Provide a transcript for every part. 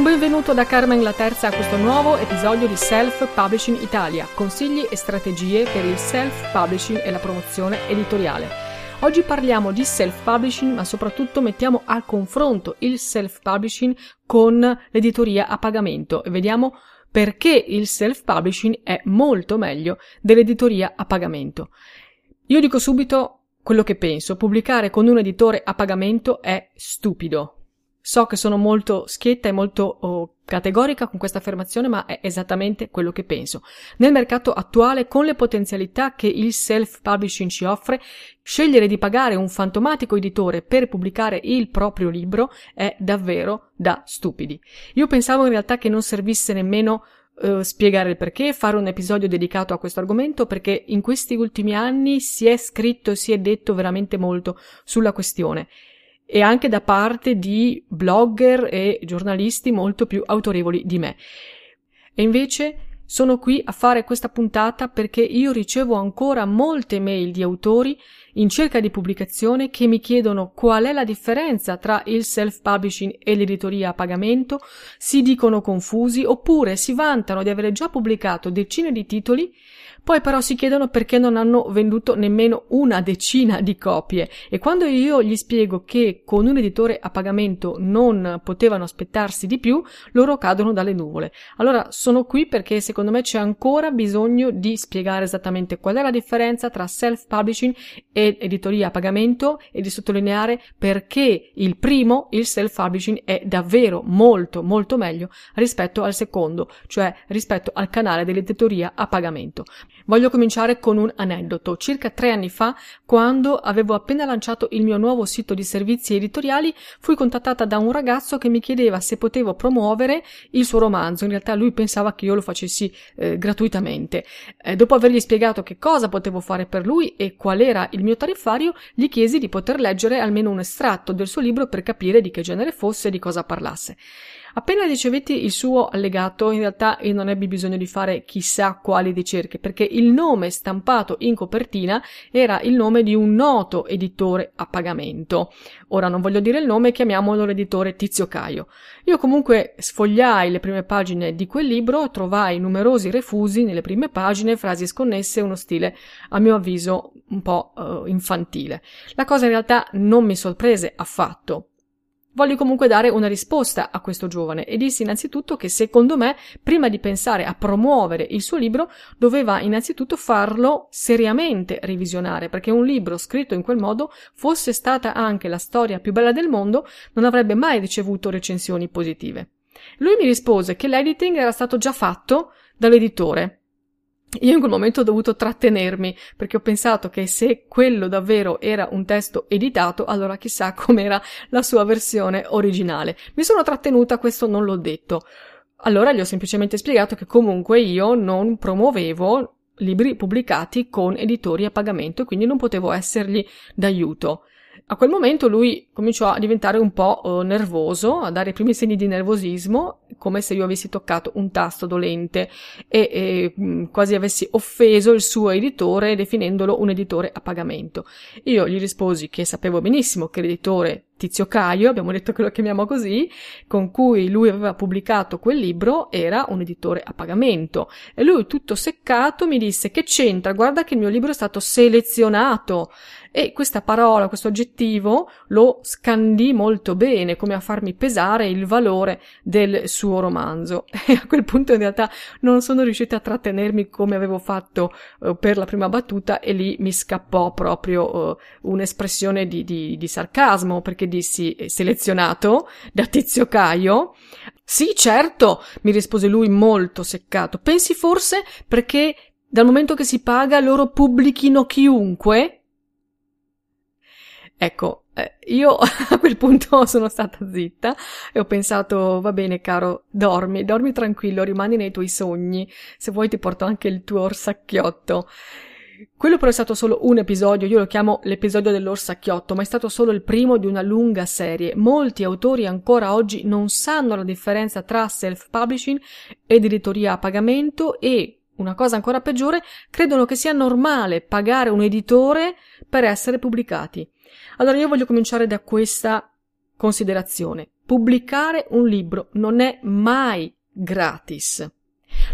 Un benvenuto da Carmen la Terza a questo nuovo episodio di Self Publishing Italia, consigli e strategie per il self publishing e la promozione editoriale. Oggi parliamo di self publishing, ma soprattutto mettiamo a confronto il self publishing con l'editoria a pagamento e vediamo perché il self publishing è molto meglio dell'editoria a pagamento. Io dico subito quello che penso, pubblicare con un editore a pagamento è stupido, So che sono molto schietta e molto oh, categorica con questa affermazione, ma è esattamente quello che penso. Nel mercato attuale, con le potenzialità che il self-publishing ci offre, scegliere di pagare un fantomatico editore per pubblicare il proprio libro è davvero da stupidi. Io pensavo in realtà che non servisse nemmeno Uh, spiegare il perché, fare un episodio dedicato a questo argomento perché in questi ultimi anni si è scritto e si è detto veramente molto sulla questione e anche da parte di blogger e giornalisti molto più autorevoli di me. E invece sono qui a fare questa puntata perché io ricevo ancora molte mail di autori in cerca di pubblicazione che mi chiedono qual è la differenza tra il self-publishing e l'editoria a pagamento, si dicono confusi oppure si vantano di avere già pubblicato decine di titoli poi però si chiedono perché non hanno venduto nemmeno una decina di copie e quando io gli spiego che con un editore a pagamento non potevano aspettarsi di più, loro cadono dalle nuvole. Allora sono qui perché secondo me c'è ancora bisogno di spiegare esattamente qual è la differenza tra self-publishing e editoria a pagamento e di sottolineare perché il primo, il self-publishing, è davvero molto molto meglio rispetto al secondo, cioè rispetto al canale dell'editoria a pagamento. Voglio cominciare con un aneddoto. Circa tre anni fa, quando avevo appena lanciato il mio nuovo sito di servizi editoriali, fui contattata da un ragazzo che mi chiedeva se potevo promuovere il suo romanzo. In realtà lui pensava che io lo facessi eh, gratuitamente. Eh, dopo avergli spiegato che cosa potevo fare per lui e qual era il mio tariffario, gli chiesi di poter leggere almeno un estratto del suo libro per capire di che genere fosse e di cosa parlasse. Appena ricevetti il suo allegato, in realtà io non ebbi bisogno di fare chissà quali ricerche, perché il nome stampato in copertina era il nome di un noto editore a pagamento. Ora non voglio dire il nome, chiamiamolo l'editore Tizio Caio. Io comunque sfogliai le prime pagine di quel libro, trovai numerosi refusi nelle prime pagine, frasi sconnesse, uno stile, a mio avviso, un po' uh, infantile. La cosa in realtà non mi sorprese affatto. Voglio comunque dare una risposta a questo giovane e dissi innanzitutto che secondo me, prima di pensare a promuovere il suo libro, doveva innanzitutto farlo seriamente revisionare, perché un libro scritto in quel modo, fosse stata anche la storia più bella del mondo, non avrebbe mai ricevuto recensioni positive. Lui mi rispose che l'editing era stato già fatto dall'editore io in quel momento ho dovuto trattenermi perché ho pensato che se quello davvero era un testo editato, allora chissà com'era la sua versione originale. Mi sono trattenuta, questo non l'ho detto. Allora gli ho semplicemente spiegato che comunque io non promuovevo libri pubblicati con editori a pagamento e quindi non potevo essergli d'aiuto. A quel momento lui cominciò a diventare un po' uh, nervoso, a dare i primi segni di nervosismo, come se io avessi toccato un tasto dolente e, e mm, quasi avessi offeso il suo editore definendolo un editore a pagamento. Io gli risposi che sapevo benissimo che l'editore Tizio Caio, abbiamo detto che lo chiamiamo così, con cui lui aveva pubblicato quel libro, era un editore a pagamento. E lui, tutto seccato, mi disse che c'entra, guarda che il mio libro è stato selezionato. E questa parola, questo aggettivo, lo scandì molto bene, come a farmi pesare il valore del suo romanzo. E a quel punto in realtà non sono riuscita a trattenermi come avevo fatto uh, per la prima battuta e lì mi scappò proprio uh, un'espressione di, di, di sarcasmo, perché dissi eh, selezionato da Tizio Caio. Sì, certo, mi rispose lui molto seccato. Pensi forse perché dal momento che si paga loro pubblichino chiunque? Ecco, eh, io a quel punto sono stata zitta e ho pensato, va bene caro, dormi, dormi tranquillo, rimani nei tuoi sogni, se vuoi ti porto anche il tuo orsacchiotto. Quello però è stato solo un episodio, io lo chiamo l'episodio dell'orsacchiotto, ma è stato solo il primo di una lunga serie. Molti autori ancora oggi non sanno la differenza tra self-publishing ed editoria a pagamento e, una cosa ancora peggiore, credono che sia normale pagare un editore per essere pubblicati. Allora io voglio cominciare da questa considerazione. Pubblicare un libro non è mai gratis.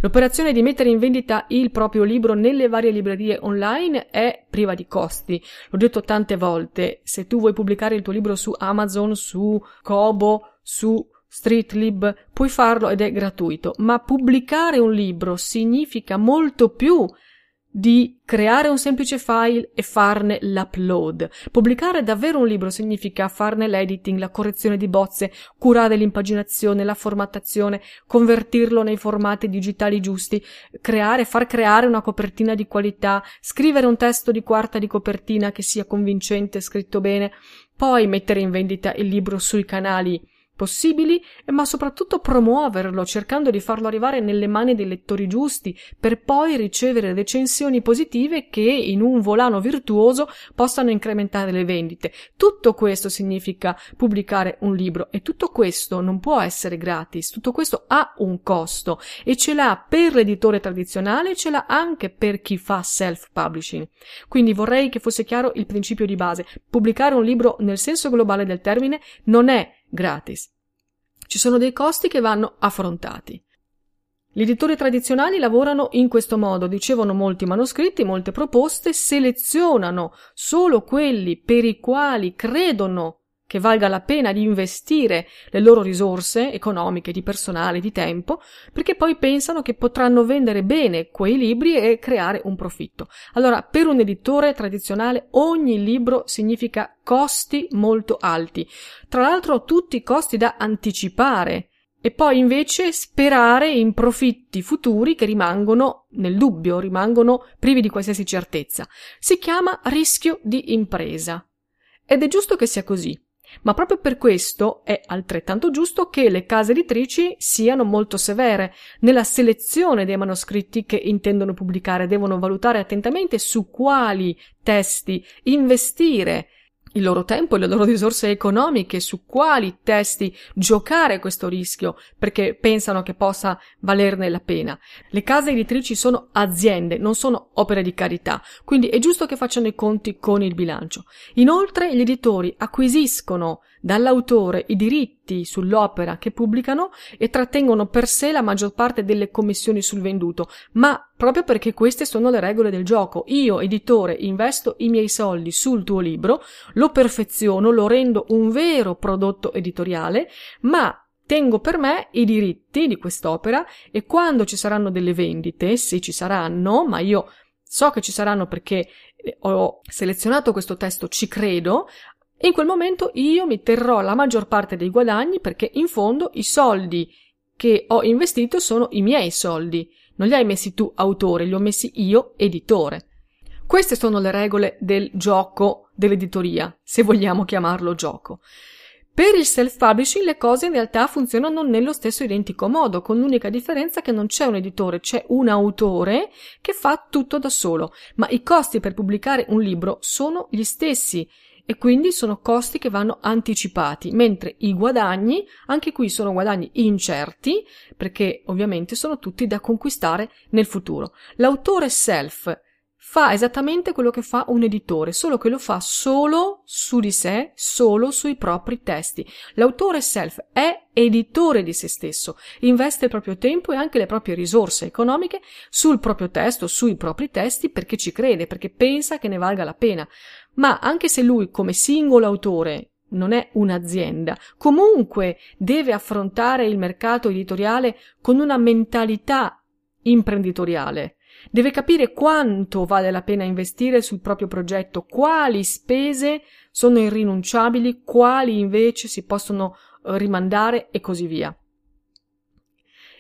L'operazione di mettere in vendita il proprio libro nelle varie librerie online è priva di costi. L'ho detto tante volte, se tu vuoi pubblicare il tuo libro su Amazon, su Kobo, su Streetlib, puoi farlo ed è gratuito, ma pubblicare un libro significa molto più di creare un semplice file e farne l'upload. Pubblicare davvero un libro significa farne l'editing, la correzione di bozze, curare l'impaginazione, la formattazione, convertirlo nei formati digitali giusti, creare, far creare una copertina di qualità, scrivere un testo di quarta di copertina che sia convincente, scritto bene, poi mettere in vendita il libro sui canali possibili, ma soprattutto promuoverlo, cercando di farlo arrivare nelle mani dei lettori giusti, per poi ricevere recensioni positive che, in un volano virtuoso, possano incrementare le vendite. Tutto questo significa pubblicare un libro e tutto questo non può essere gratis, tutto questo ha un costo e ce l'ha per l'editore tradizionale e ce l'ha anche per chi fa self-publishing. Quindi vorrei che fosse chiaro il principio di base. Pubblicare un libro nel senso globale del termine non è gratis. Ci sono dei costi che vanno affrontati. Gli editori tradizionali lavorano in questo modo, ricevono molti manoscritti, molte proposte, selezionano solo quelli per i quali credono che valga la pena di investire le loro risorse economiche, di personale, di tempo, perché poi pensano che potranno vendere bene quei libri e creare un profitto. Allora, per un editore tradizionale ogni libro significa costi molto alti. Tra l'altro tutti costi da anticipare e poi invece sperare in profitti futuri che rimangono nel dubbio, rimangono privi di qualsiasi certezza. Si chiama rischio di impresa. Ed è giusto che sia così. Ma proprio per questo è altrettanto giusto che le case editrici siano molto severe nella selezione dei manoscritti che intendono pubblicare, devono valutare attentamente su quali testi investire il loro tempo e le loro risorse economiche su quali testi giocare questo rischio perché pensano che possa valerne la pena. Le case editrici sono aziende, non sono opere di carità, quindi è giusto che facciano i conti con il bilancio. Inoltre gli editori acquisiscono dall'autore i diritti sull'opera che pubblicano e trattengono per sé la maggior parte delle commissioni sul venduto, ma proprio perché queste sono le regole del gioco. Io, editore, investo i miei soldi sul tuo libro, lo perfeziono, lo rendo un vero prodotto editoriale, ma tengo per me i diritti di quest'opera e quando ci saranno delle vendite, se ci saranno, ma io so che ci saranno perché eh, ho selezionato questo testo, ci credo, in quel momento io mi terrò la maggior parte dei guadagni perché in fondo i soldi che ho investito sono i miei soldi. Non li hai messi tu autore, li ho messi io editore. Queste sono le regole del gioco dell'editoria, se vogliamo chiamarlo gioco. Per il self-publishing le cose in realtà funzionano nello stesso identico modo, con l'unica differenza che non c'è un editore, c'è un autore che fa tutto da solo, ma i costi per pubblicare un libro sono gli stessi e quindi sono costi che vanno anticipati, mentre i guadagni, anche qui sono guadagni incerti, perché ovviamente sono tutti da conquistare nel futuro. L'autore self fa esattamente quello che fa un editore, solo che lo fa solo su di sé, solo sui propri testi. L'autore self è editore di se stesso, investe il proprio tempo e anche le proprie risorse economiche sul proprio testo, sui propri testi perché ci crede, perché pensa che ne valga la pena. Ma anche se lui come singolo autore non è un'azienda, comunque deve affrontare il mercato editoriale con una mentalità imprenditoriale. Deve capire quanto vale la pena investire sul proprio progetto, quali spese sono irrinunciabili, quali invece si possono eh, rimandare e così via.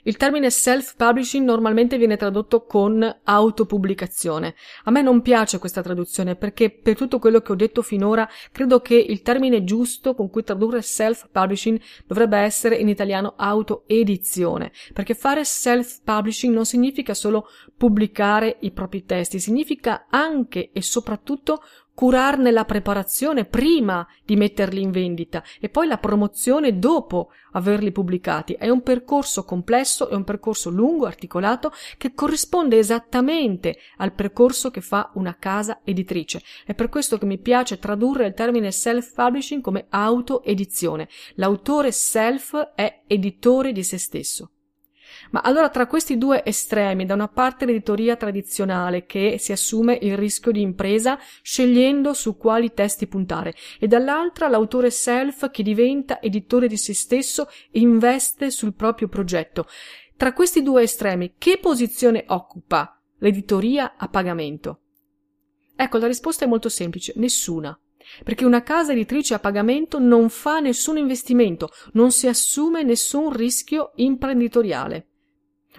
Il termine self-publishing normalmente viene tradotto con autopubblicazione. A me non piace questa traduzione perché per tutto quello che ho detto finora credo che il termine giusto con cui tradurre self-publishing dovrebbe essere in italiano autoedizione, perché fare self-publishing non significa solo pubblicare i propri testi, significa anche e soprattutto curarne la preparazione prima di metterli in vendita e poi la promozione dopo averli pubblicati. È un percorso complesso, è un percorso lungo, articolato, che corrisponde esattamente al percorso che fa una casa editrice. È per questo che mi piace tradurre il termine self-publishing come autoedizione. L'autore self è editore di se stesso. Ma allora tra questi due estremi, da una parte l'editoria tradizionale che si assume il rischio di impresa scegliendo su quali testi puntare e dall'altra l'autore self che diventa editore di se stesso e investe sul proprio progetto. Tra questi due estremi, che posizione occupa l'editoria a pagamento? Ecco, la risposta è molto semplice, nessuna. Perché una casa editrice a pagamento non fa nessun investimento, non si assume nessun rischio imprenditoriale.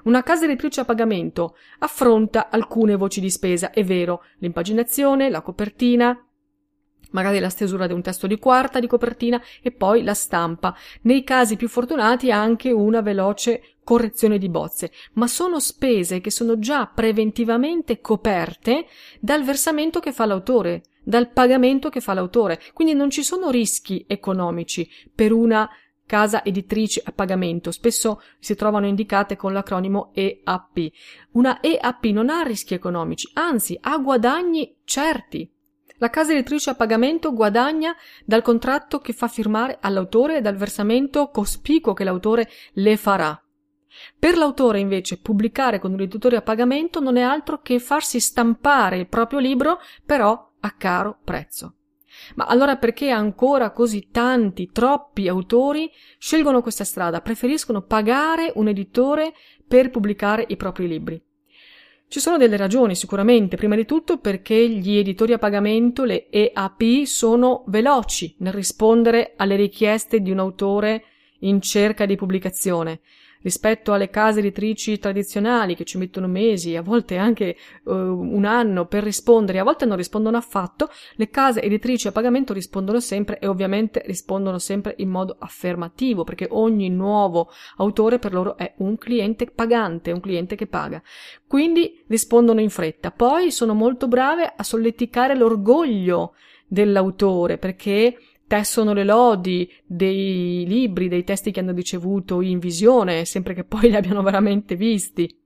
Una casa editrice a pagamento affronta alcune voci di spesa, è vero, l'impaginazione, la copertina, magari la stesura di un testo di quarta di copertina e poi la stampa. Nei casi più fortunati anche una veloce correzione di bozze, ma sono spese che sono già preventivamente coperte dal versamento che fa l'autore, dal pagamento che fa l'autore. Quindi non ci sono rischi economici per una casa editrice a pagamento, spesso si trovano indicate con l'acronimo EAP. Una EAP non ha rischi economici, anzi ha guadagni certi. La casa editrice a pagamento guadagna dal contratto che fa firmare all'autore e dal versamento cospicuo che l'autore le farà. Per l'autore, invece, pubblicare con un editore a pagamento non è altro che farsi stampare il proprio libro, però a caro prezzo. Ma allora perché ancora così tanti, troppi autori scelgono questa strada, preferiscono pagare un editore per pubblicare i propri libri? Ci sono delle ragioni sicuramente, prima di tutto perché gli editori a pagamento, le EAP, sono veloci nel rispondere alle richieste di un autore in cerca di pubblicazione rispetto alle case editrici tradizionali che ci mettono mesi, a volte anche uh, un anno per rispondere, a volte non rispondono affatto, le case editrici a pagamento rispondono sempre e ovviamente rispondono sempre in modo affermativo, perché ogni nuovo autore per loro è un cliente pagante, un cliente che paga. Quindi rispondono in fretta. Poi sono molto brave a solleticare l'orgoglio dell'autore perché tessono le lodi dei libri, dei testi che hanno ricevuto in visione, sempre che poi li abbiano veramente visti.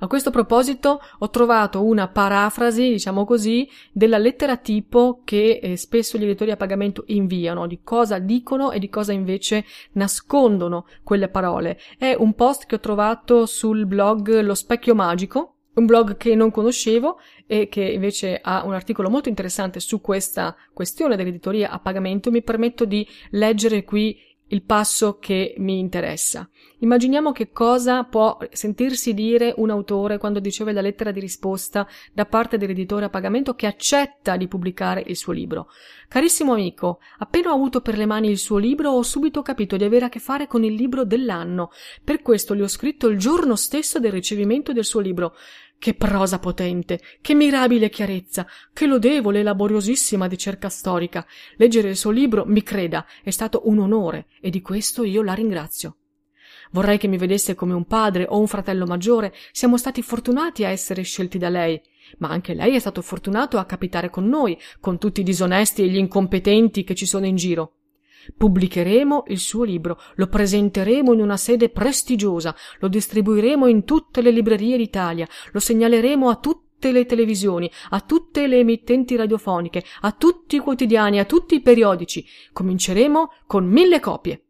A questo proposito ho trovato una parafrasi, diciamo così, della lettera tipo che eh, spesso gli editori a pagamento inviano, di cosa dicono e di cosa invece nascondono quelle parole. È un post che ho trovato sul blog Lo Specchio Magico, un blog che non conoscevo e che invece ha un articolo molto interessante su questa questione dell'editoria a pagamento, mi permetto di leggere qui il passo che mi interessa. Immaginiamo che cosa può sentirsi dire un autore quando riceve la lettera di risposta da parte dell'editore a pagamento che accetta di pubblicare il suo libro. Carissimo amico, appena ho avuto per le mani il suo libro ho subito capito di avere a che fare con il libro dell'anno. Per questo gli ho scritto il giorno stesso del ricevimento del suo libro. Che prosa potente, che mirabile chiarezza, che lodevole e laboriosissima ricerca storica. Leggere il suo libro, mi creda, è stato un onore e di questo io la ringrazio. Vorrei che mi vedesse come un padre o un fratello maggiore. Siamo stati fortunati a essere scelti da lei. Ma anche lei è stato fortunato a capitare con noi, con tutti i disonesti e gli incompetenti che ci sono in giro. Pubblicheremo il suo libro, lo presenteremo in una sede prestigiosa, lo distribuiremo in tutte le librerie d'Italia, lo segnaleremo a tutti tutte le televisioni, a tutte le emittenti radiofoniche, a tutti i quotidiani, a tutti i periodici. Cominceremo con mille copie.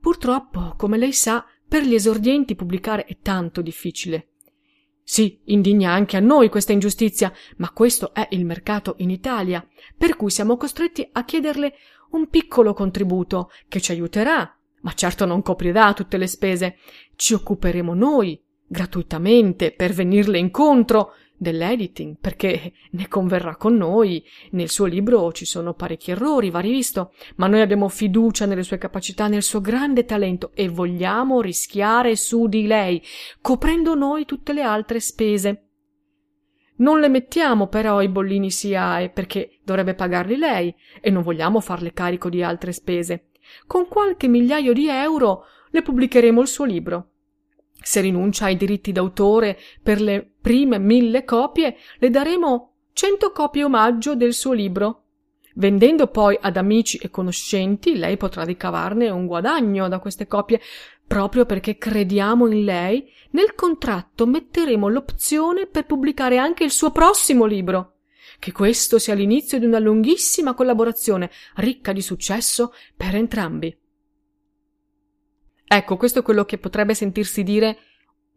Purtroppo, come lei sa, per gli esordienti pubblicare è tanto difficile. Sì, indigna anche a noi questa ingiustizia, ma questo è il mercato in Italia, per cui siamo costretti a chiederle un piccolo contributo che ci aiuterà, ma certo non coprirà tutte le spese. Ci occuperemo noi, gratuitamente, per venirle incontro, dell'editing, perché ne converrà con noi. Nel suo libro ci sono parecchi errori, va rivisto, ma noi abbiamo fiducia nelle sue capacità, nel suo grande talento e vogliamo rischiare su di lei, coprendo noi tutte le altre spese. Non le mettiamo però i bollini SIAE perché dovrebbe pagarli lei e non vogliamo farle carico di altre spese. Con qualche migliaio di euro le pubblicheremo il suo libro. Se rinuncia ai diritti d'autore per le prime mille copie, le daremo cento copie omaggio del suo libro. Vendendo poi ad amici e conoscenti, lei potrà ricavarne un guadagno da queste copie. Proprio perché crediamo in lei, nel contratto metteremo l'opzione per pubblicare anche il suo prossimo libro. Che questo sia l'inizio di una lunghissima collaborazione, ricca di successo per entrambi. Ecco, questo è quello che potrebbe sentirsi dire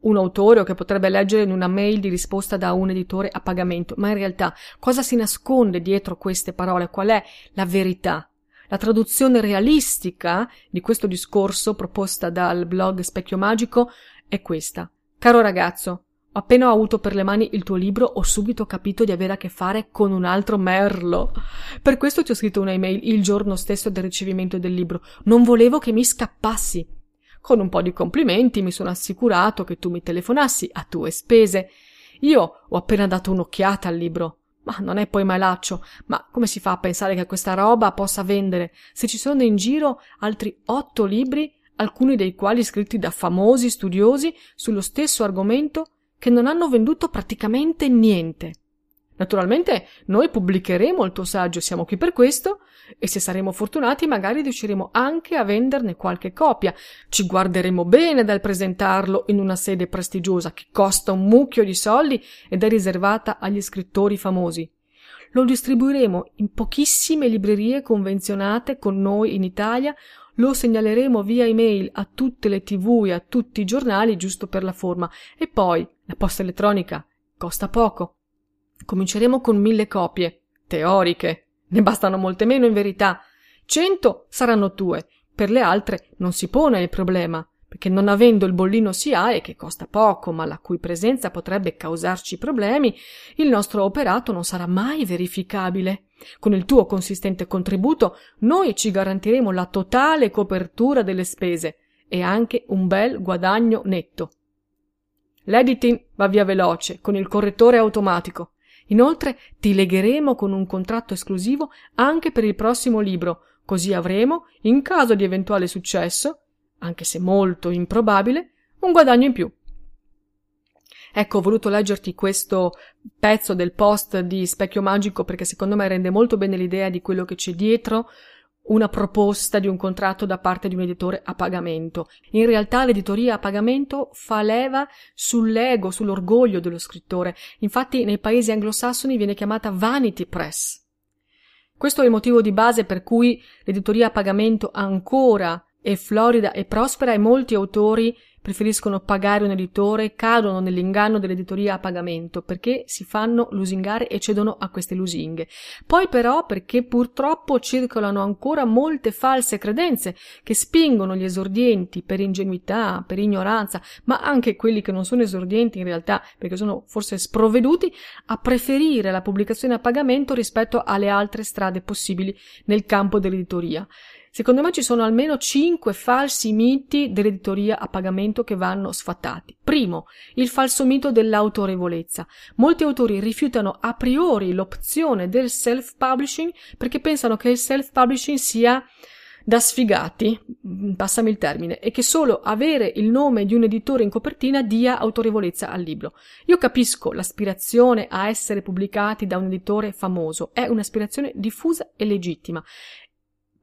un autore o che potrebbe leggere in una mail di risposta da un editore a pagamento, ma in realtà cosa si nasconde dietro queste parole? Qual è la verità? La traduzione realistica di questo discorso proposta dal blog Specchio Magico è questa. Caro ragazzo, appena ho avuto per le mani il tuo libro ho subito capito di avere a che fare con un altro merlo. Per questo ti ho scritto una email il giorno stesso del ricevimento del libro. Non volevo che mi scappassi. Con un po' di complimenti mi sono assicurato che tu mi telefonassi a tue spese. Io ho appena dato un'occhiata al libro. Ma non è poi malaccio. Ma come si fa a pensare che questa roba possa vendere se ci sono in giro altri otto libri, alcuni dei quali scritti da famosi studiosi sullo stesso argomento, che non hanno venduto praticamente niente? Naturalmente noi pubblicheremo il tuo saggio, siamo qui per questo, e se saremo fortunati magari riusciremo anche a venderne qualche copia. Ci guarderemo bene dal presentarlo in una sede prestigiosa che costa un mucchio di soldi ed è riservata agli scrittori famosi. Lo distribuiremo in pochissime librerie convenzionate con noi in Italia, lo segnaleremo via email a tutte le tv e a tutti i giornali giusto per la forma e poi la posta elettronica costa poco. Cominceremo con mille copie, teoriche. Ne bastano molte meno in verità. Cento saranno tue. Per le altre non si pone il problema, perché non avendo il bollino SIAE, che costa poco, ma la cui presenza potrebbe causarci problemi, il nostro operato non sarà mai verificabile. Con il tuo consistente contributo noi ci garantiremo la totale copertura delle spese e anche un bel guadagno netto. L'editing va via veloce, con il correttore automatico. Inoltre ti legheremo con un contratto esclusivo anche per il prossimo libro, così avremo, in caso di eventuale successo, anche se molto improbabile, un guadagno in più. Ecco, ho voluto leggerti questo pezzo del post di Specchio Magico perché secondo me rende molto bene l'idea di quello che c'è dietro una proposta di un contratto da parte di un editore a pagamento. In realtà l'editoria a pagamento fa leva sull'ego, sull'orgoglio dello scrittore. Infatti nei paesi anglosassoni viene chiamata vanity press. Questo è il motivo di base per cui l'editoria a pagamento ancora è florida e prospera e molti autori preferiscono pagare un editore, cadono nell'inganno dell'editoria a pagamento perché si fanno lusingare e cedono a queste lusinghe. Poi però perché purtroppo circolano ancora molte false credenze che spingono gli esordienti per ingenuità, per ignoranza, ma anche quelli che non sono esordienti in realtà perché sono forse sprovveduti a preferire la pubblicazione a pagamento rispetto alle altre strade possibili nel campo dell'editoria. Secondo me ci sono almeno cinque falsi miti dell'editoria a pagamento che vanno sfatati. Primo, il falso mito dell'autorevolezza. Molti autori rifiutano a priori l'opzione del self-publishing perché pensano che il self-publishing sia da sfigati, mm, passami il termine, e che solo avere il nome di un editore in copertina dia autorevolezza al libro. Io capisco l'aspirazione a essere pubblicati da un editore famoso, è un'aspirazione diffusa e legittima,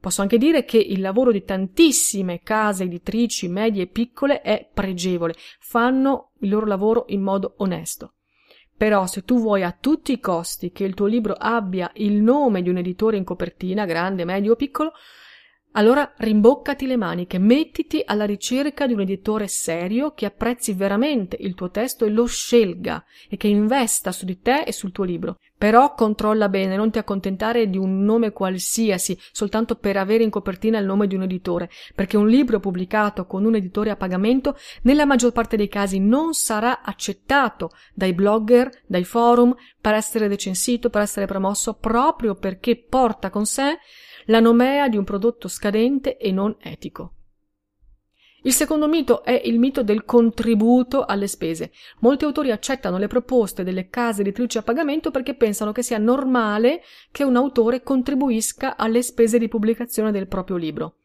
Posso anche dire che il lavoro di tantissime case editrici medie e piccole è pregevole, fanno il loro lavoro in modo onesto. Però se tu vuoi a tutti i costi che il tuo libro abbia il nome di un editore in copertina, grande, medio o piccolo, allora rimboccati le maniche, mettiti alla ricerca di un editore serio che apprezzi veramente il tuo testo e lo scelga e che investa su di te e sul tuo libro. Però controlla bene, non ti accontentare di un nome qualsiasi soltanto per avere in copertina il nome di un editore, perché un libro pubblicato con un editore a pagamento nella maggior parte dei casi non sarà accettato dai blogger, dai forum, per essere recensito, per essere promosso, proprio perché porta con sé la nomea di un prodotto scadente e non etico. Il secondo mito è il mito del contributo alle spese. Molti autori accettano le proposte delle case editrici a pagamento perché pensano che sia normale che un autore contribuisca alle spese di pubblicazione del proprio libro.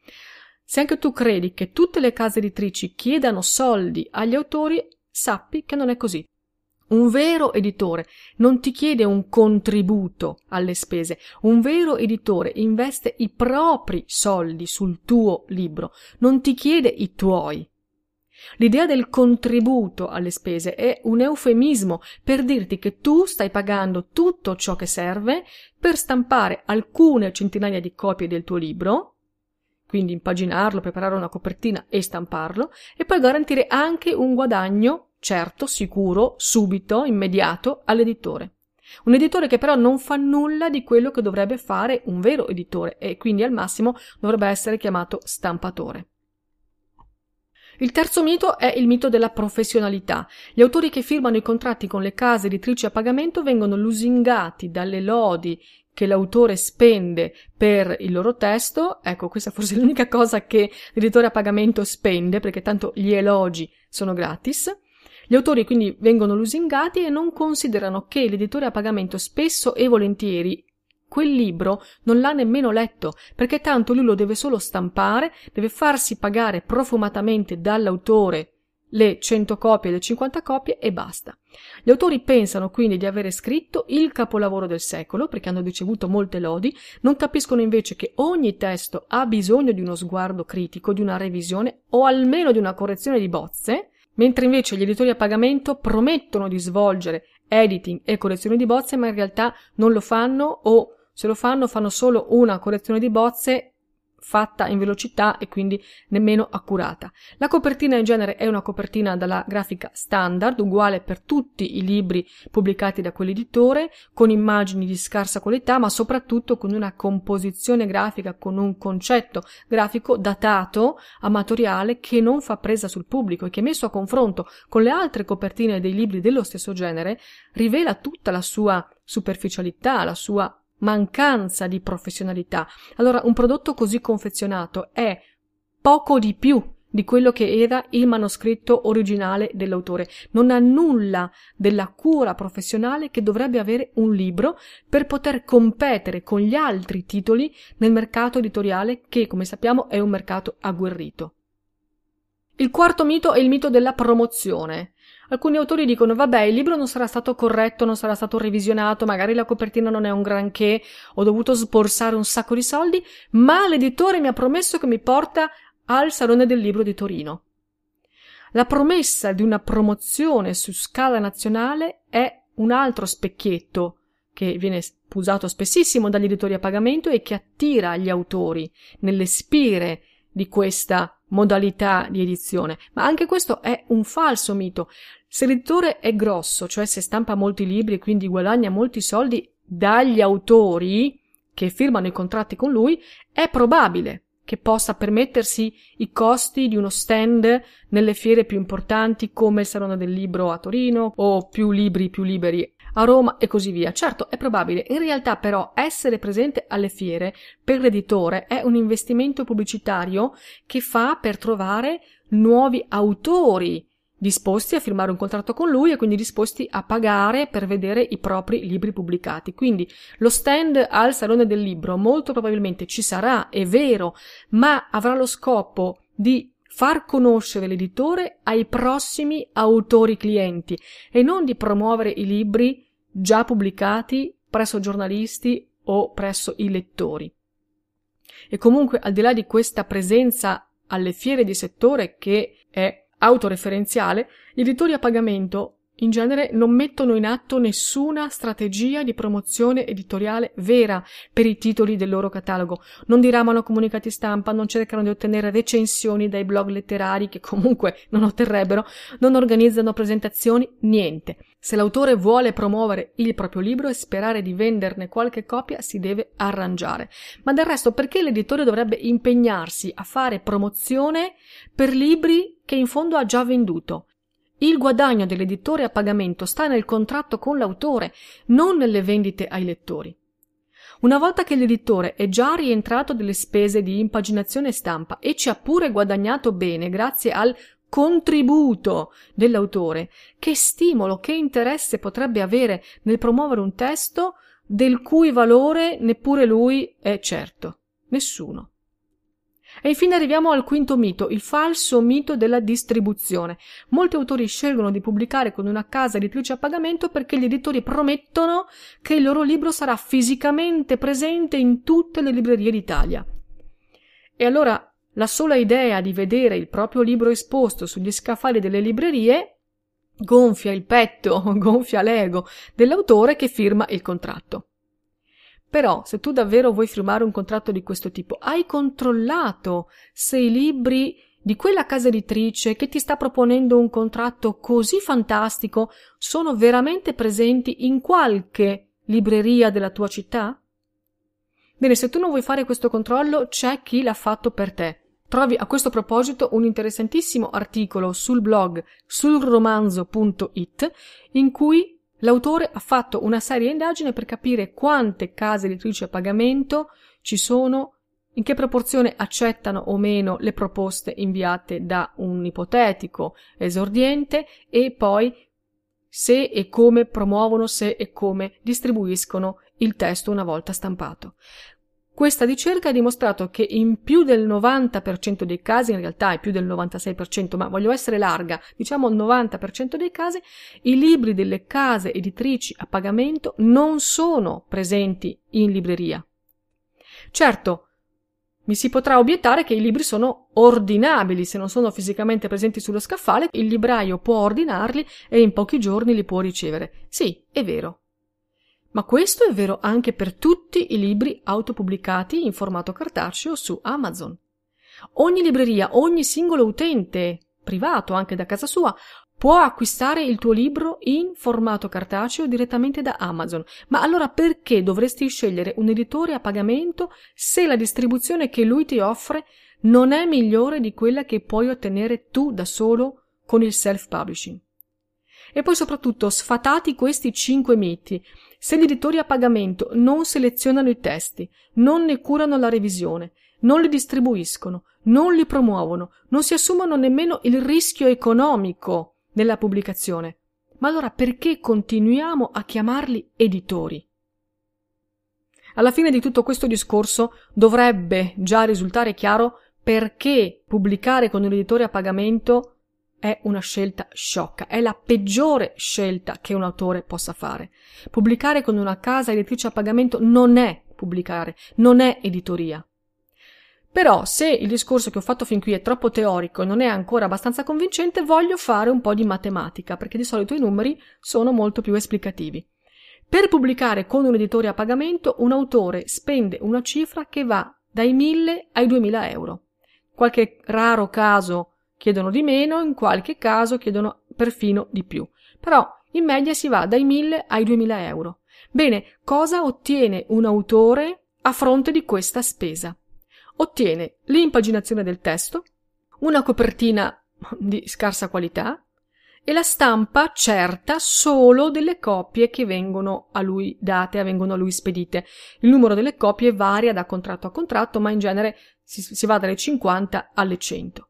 Se anche tu credi che tutte le case editrici chiedano soldi agli autori, sappi che non è così. Un vero editore non ti chiede un contributo alle spese, un vero editore investe i propri soldi sul tuo libro, non ti chiede i tuoi. L'idea del contributo alle spese è un eufemismo per dirti che tu stai pagando tutto ciò che serve per stampare alcune centinaia di copie del tuo libro, quindi impaginarlo, preparare una copertina e stamparlo, e poi garantire anche un guadagno certo, sicuro, subito, immediato, all'editore. Un editore che però non fa nulla di quello che dovrebbe fare un vero editore e quindi al massimo dovrebbe essere chiamato stampatore. Il terzo mito è il mito della professionalità. Gli autori che firmano i contratti con le case editrici a pagamento vengono lusingati dalle lodi che l'autore spende per il loro testo. Ecco, questa forse è l'unica cosa che l'editore a pagamento spende, perché tanto gli elogi sono gratis. Gli autori quindi vengono lusingati e non considerano che l'editore a pagamento spesso e volentieri quel libro non l'ha nemmeno letto, perché tanto lui lo deve solo stampare, deve farsi pagare profumatamente dall'autore le 100 copie, le 50 copie e basta. Gli autori pensano quindi di avere scritto il capolavoro del secolo, perché hanno ricevuto molte lodi, non capiscono invece che ogni testo ha bisogno di uno sguardo critico, di una revisione o almeno di una correzione di bozze, mentre invece gli editori a pagamento promettono di svolgere editing e correzione di bozze, ma in realtà non lo fanno o se lo fanno fanno solo una correzione di bozze fatta in velocità e quindi nemmeno accurata. La copertina in genere è una copertina dalla grafica standard, uguale per tutti i libri pubblicati da quell'editore, con immagini di scarsa qualità, ma soprattutto con una composizione grafica, con un concetto grafico datato, amatoriale, che non fa presa sul pubblico e che messo a confronto con le altre copertine dei libri dello stesso genere, rivela tutta la sua superficialità, la sua mancanza di professionalità. Allora, un prodotto così confezionato è poco di più di quello che era il manoscritto originale dell'autore. Non ha nulla della cura professionale che dovrebbe avere un libro per poter competere con gli altri titoli nel mercato editoriale che, come sappiamo, è un mercato agguerrito. Il quarto mito è il mito della promozione. Alcuni autori dicono vabbè il libro non sarà stato corretto, non sarà stato revisionato, magari la copertina non è un granché, ho dovuto sborsare un sacco di soldi, ma l'editore mi ha promesso che mi porta al Salone del Libro di Torino. La promessa di una promozione su scala nazionale è un altro specchietto che viene usato spessissimo dagli editori a pagamento e che attira gli autori nelle spire di questa modalità di edizione. Ma anche questo è un falso mito. Se l'editore è grosso, cioè se stampa molti libri e quindi guadagna molti soldi dagli autori che firmano i contratti con lui, è probabile che possa permettersi i costi di uno stand nelle fiere più importanti come il Salone del Libro a Torino o più libri più liberi a Roma e così via. Certo, è probabile. In realtà però essere presente alle fiere per l'editore è un investimento pubblicitario che fa per trovare nuovi autori disposti a firmare un contratto con lui e quindi disposti a pagare per vedere i propri libri pubblicati. Quindi lo stand al Salone del Libro molto probabilmente ci sarà, è vero, ma avrà lo scopo di far conoscere l'editore ai prossimi autori clienti e non di promuovere i libri già pubblicati presso giornalisti o presso i lettori. E comunque al di là di questa presenza alle fiere di settore che è autoreferenziale, gli editori a pagamento in genere non mettono in atto nessuna strategia di promozione editoriale vera per i titoli del loro catalogo, non diramano comunicati stampa, non cercano di ottenere recensioni dai blog letterari che comunque non otterrebbero, non organizzano presentazioni, niente. Se l'autore vuole promuovere il proprio libro e sperare di venderne qualche copia, si deve arrangiare. Ma del resto, perché l'editore dovrebbe impegnarsi a fare promozione per libri che in fondo ha già venduto? Il guadagno dell'editore a pagamento sta nel contratto con l'autore, non nelle vendite ai lettori. Una volta che l'editore è già rientrato delle spese di impaginazione e stampa e ci ha pure guadagnato bene grazie al contributo dell'autore, che stimolo, che interesse potrebbe avere nel promuovere un testo del cui valore neppure lui è certo? Nessuno. E infine arriviamo al quinto mito, il falso mito della distribuzione. Molti autori scelgono di pubblicare con una casa editrice a pagamento perché gli editori promettono che il loro libro sarà fisicamente presente in tutte le librerie d'Italia. E allora la sola idea di vedere il proprio libro esposto sugli scaffali delle librerie gonfia il petto, gonfia l'ego dell'autore che firma il contratto. Però, se tu davvero vuoi firmare un contratto di questo tipo, hai controllato se i libri di quella casa editrice che ti sta proponendo un contratto così fantastico sono veramente presenti in qualche libreria della tua città? Bene, se tu non vuoi fare questo controllo, c'è chi l'ha fatto per te. Trovi a questo proposito un interessantissimo articolo sul blog sulromanzo.it in cui L'autore ha fatto una seria indagine per capire quante case editrici a pagamento ci sono, in che proporzione accettano o meno le proposte inviate da un ipotetico esordiente e poi se e come promuovono, se e come distribuiscono il testo una volta stampato. Questa ricerca ha dimostrato che in più del 90% dei casi, in realtà è più del 96%, ma voglio essere larga, diciamo il 90% dei casi, i libri delle case editrici a pagamento non sono presenti in libreria. Certo, mi si potrà obiettare che i libri sono ordinabili, se non sono fisicamente presenti sullo scaffale, il libraio può ordinarli e in pochi giorni li può ricevere. Sì, è vero. Ma questo è vero anche per tutti i libri autopubblicati in formato cartaceo su Amazon. Ogni libreria, ogni singolo utente, privato anche da casa sua, può acquistare il tuo libro in formato cartaceo direttamente da Amazon. Ma allora perché dovresti scegliere un editore a pagamento se la distribuzione che lui ti offre non è migliore di quella che puoi ottenere tu da solo con il self-publishing? E poi soprattutto sfatati questi cinque miti. Se gli editori a pagamento non selezionano i testi, non ne curano la revisione, non li distribuiscono, non li promuovono, non si assumono nemmeno il rischio economico della pubblicazione, ma allora perché continuiamo a chiamarli editori? Alla fine di tutto questo discorso dovrebbe già risultare chiaro perché pubblicare con un editore a pagamento è una scelta sciocca, è la peggiore scelta che un autore possa fare. Pubblicare con una casa editrice a pagamento non è pubblicare, non è editoria. Però, se il discorso che ho fatto fin qui è troppo teorico e non è ancora abbastanza convincente, voglio fare un po' di matematica, perché di solito i numeri sono molto più esplicativi. Per pubblicare con un editore a pagamento, un autore spende una cifra che va dai 1000 ai 2000 euro. Qualche raro caso chiedono di meno, in qualche caso chiedono perfino di più. Però in media si va dai 1000 ai 2000 euro. Bene, cosa ottiene un autore a fronte di questa spesa? Ottiene l'impaginazione del testo, una copertina di scarsa qualità e la stampa certa solo delle copie che vengono a lui date, vengono a lui spedite. Il numero delle copie varia da contratto a contratto, ma in genere si, si va dalle 50 alle 100.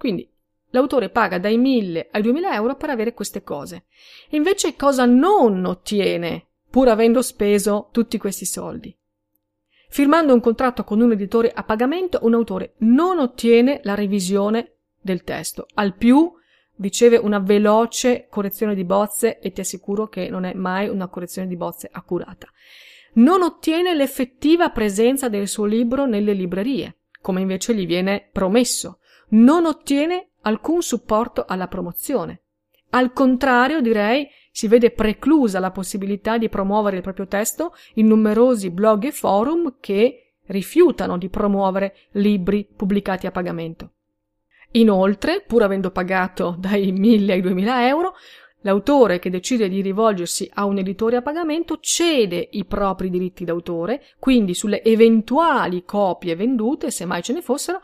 Quindi l'autore paga dai 1000 ai 2000 euro per avere queste cose. Invece cosa non ottiene, pur avendo speso tutti questi soldi? Firmando un contratto con un editore a pagamento, un autore non ottiene la revisione del testo. Al più riceve una veloce correzione di bozze e ti assicuro che non è mai una correzione di bozze accurata. Non ottiene l'effettiva presenza del suo libro nelle librerie, come invece gli viene promesso non ottiene alcun supporto alla promozione Al contrario, direi, si vede preclusa la possibilità di promuovere il proprio testo in numerosi blog e forum che rifiutano di promuovere libri pubblicati a pagamento. Inoltre, pur avendo pagato dai 1000 ai 2000 euro, L'autore che decide di rivolgersi a un editore a pagamento cede i propri diritti d'autore, quindi sulle eventuali copie vendute, se mai ce ne fossero,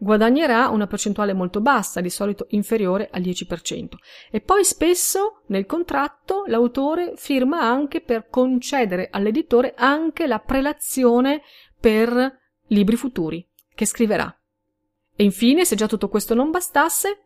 guadagnerà una percentuale molto bassa, di solito inferiore al 10%. E poi spesso nel contratto l'autore firma anche per concedere all'editore anche la prelazione per libri futuri che scriverà. E infine, se già tutto questo non bastasse,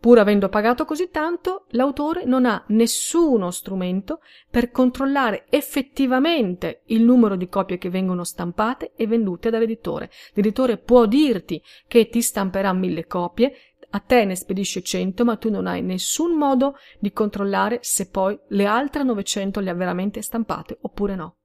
Pur avendo pagato così tanto, l'autore non ha nessuno strumento per controllare effettivamente il numero di copie che vengono stampate e vendute dall'editore. L'editore può dirti che ti stamperà mille copie, a te ne spedisce cento, ma tu non hai nessun modo di controllare se poi le altre 900 le ha veramente stampate oppure no.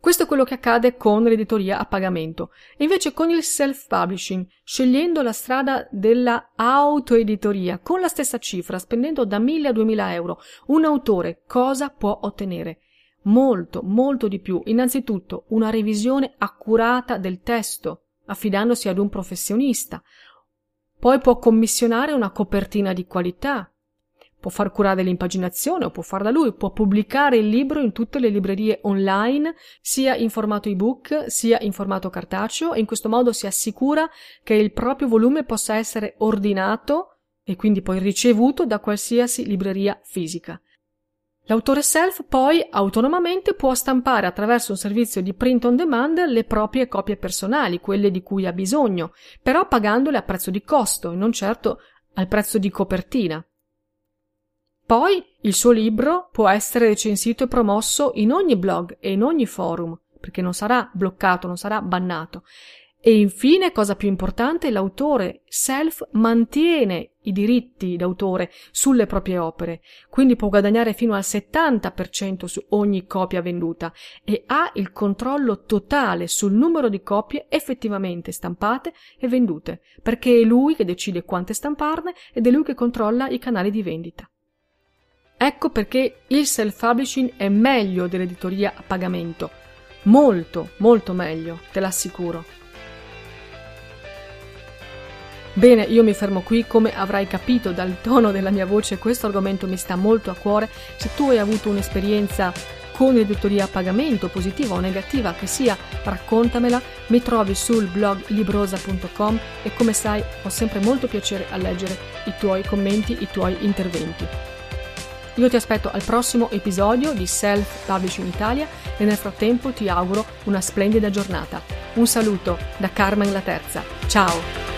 Questo è quello che accade con l'editoria a pagamento. E invece con il self-publishing, scegliendo la strada della autoeditoria, con la stessa cifra, spendendo da 1000 a 2000 euro, un autore cosa può ottenere? Molto, molto di più. Innanzitutto una revisione accurata del testo, affidandosi ad un professionista. Poi può commissionare una copertina di qualità, può far curare l'impaginazione o può farla lui, può pubblicare il libro in tutte le librerie online, sia in formato ebook sia in formato cartaceo e in questo modo si assicura che il proprio volume possa essere ordinato e quindi poi ricevuto da qualsiasi libreria fisica. L'autore self poi autonomamente può stampare attraverso un servizio di print on demand le proprie copie personali, quelle di cui ha bisogno, però pagandole a prezzo di costo e non certo al prezzo di copertina. Poi il suo libro può essere recensito e promosso in ogni blog e in ogni forum, perché non sarà bloccato, non sarà bannato. E infine, cosa più importante, l'autore self mantiene i diritti d'autore sulle proprie opere, quindi può guadagnare fino al 70% su ogni copia venduta e ha il controllo totale sul numero di copie effettivamente stampate e vendute, perché è lui che decide quante stamparne ed è lui che controlla i canali di vendita. Ecco perché il self-publishing è meglio dell'editoria a pagamento. Molto, molto meglio, te l'assicuro. Bene, io mi fermo qui, come avrai capito dal tono della mia voce, questo argomento mi sta molto a cuore. Se tu hai avuto un'esperienza con l'editoria a pagamento, positiva o negativa che sia, raccontamela, mi trovi sul blog librosa.com e come sai ho sempre molto piacere a leggere i tuoi commenti, i tuoi interventi. Io ti aspetto al prossimo episodio di Self Publishing Italia e nel frattempo ti auguro una splendida giornata. Un saluto da Carmen la Terza. Ciao!